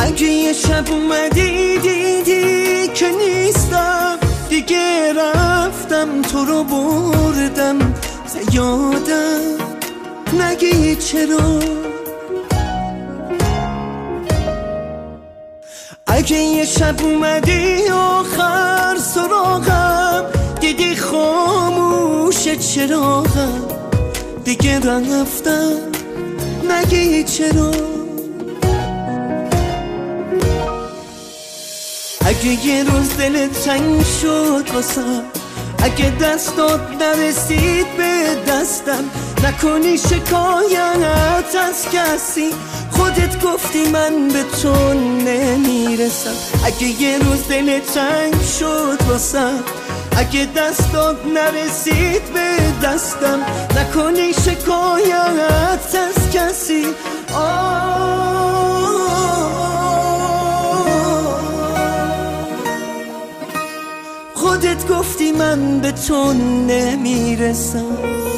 اگه یه شب اومدی دیدی که نیستم دیگه رفتم تو رو بردم زیادم نگی چرا. اگه یه شب اومدی آخر سراغم. دیدی خاموش چراغم. دیگه رفتم نگی چرا. اگه یه روز دل تنگ شد واسم اگه دستات نرسید به دستم نکنی شکایت از کسی. خودت گفتی من به تو نمی‌رسم. اگه یه روز دل تنگ شد واسم اگه دستات نرسید به دستم نکنی شکایت از کسی. خودت گفتی من به تو نمی‌رسم.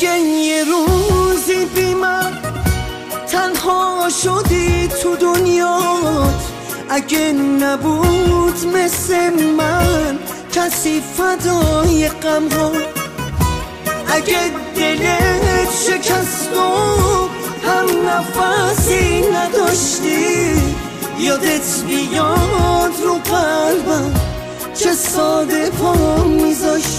اگه یه روزی بی من تنها شدی تو دنیات اگه نبود مثل من کسی فدای غم ها اگه دلت شکست و هم نفسی نداشتی یادت بیاد رو قلبم چه ساده پا میذاشتی.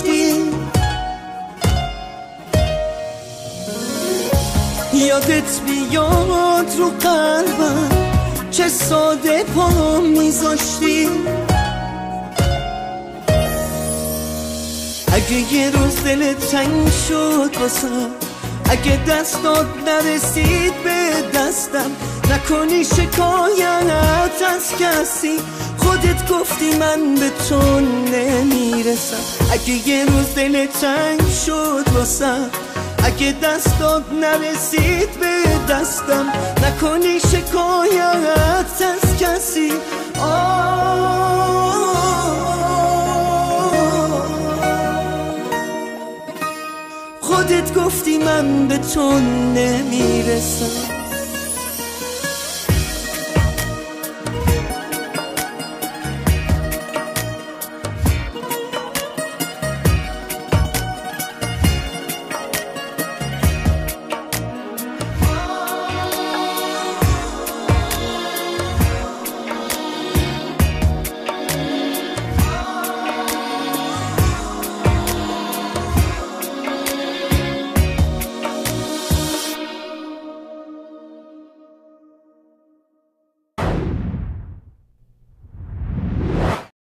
یادت بیاد رو قلبم چه ساده پا میذاشتی. اگه یه روز دل تنگ شد واسم اگه دستات نرسید به دستم نکنی شکایت از کسی. خودت گفتی من به تو نمی‌رسم. اگه یه روز دل تنگ شد واسم اگه دستات نرسید به دستم نکنی شکایت از کسی. خودت گفتی من به تو نمی‌رسم.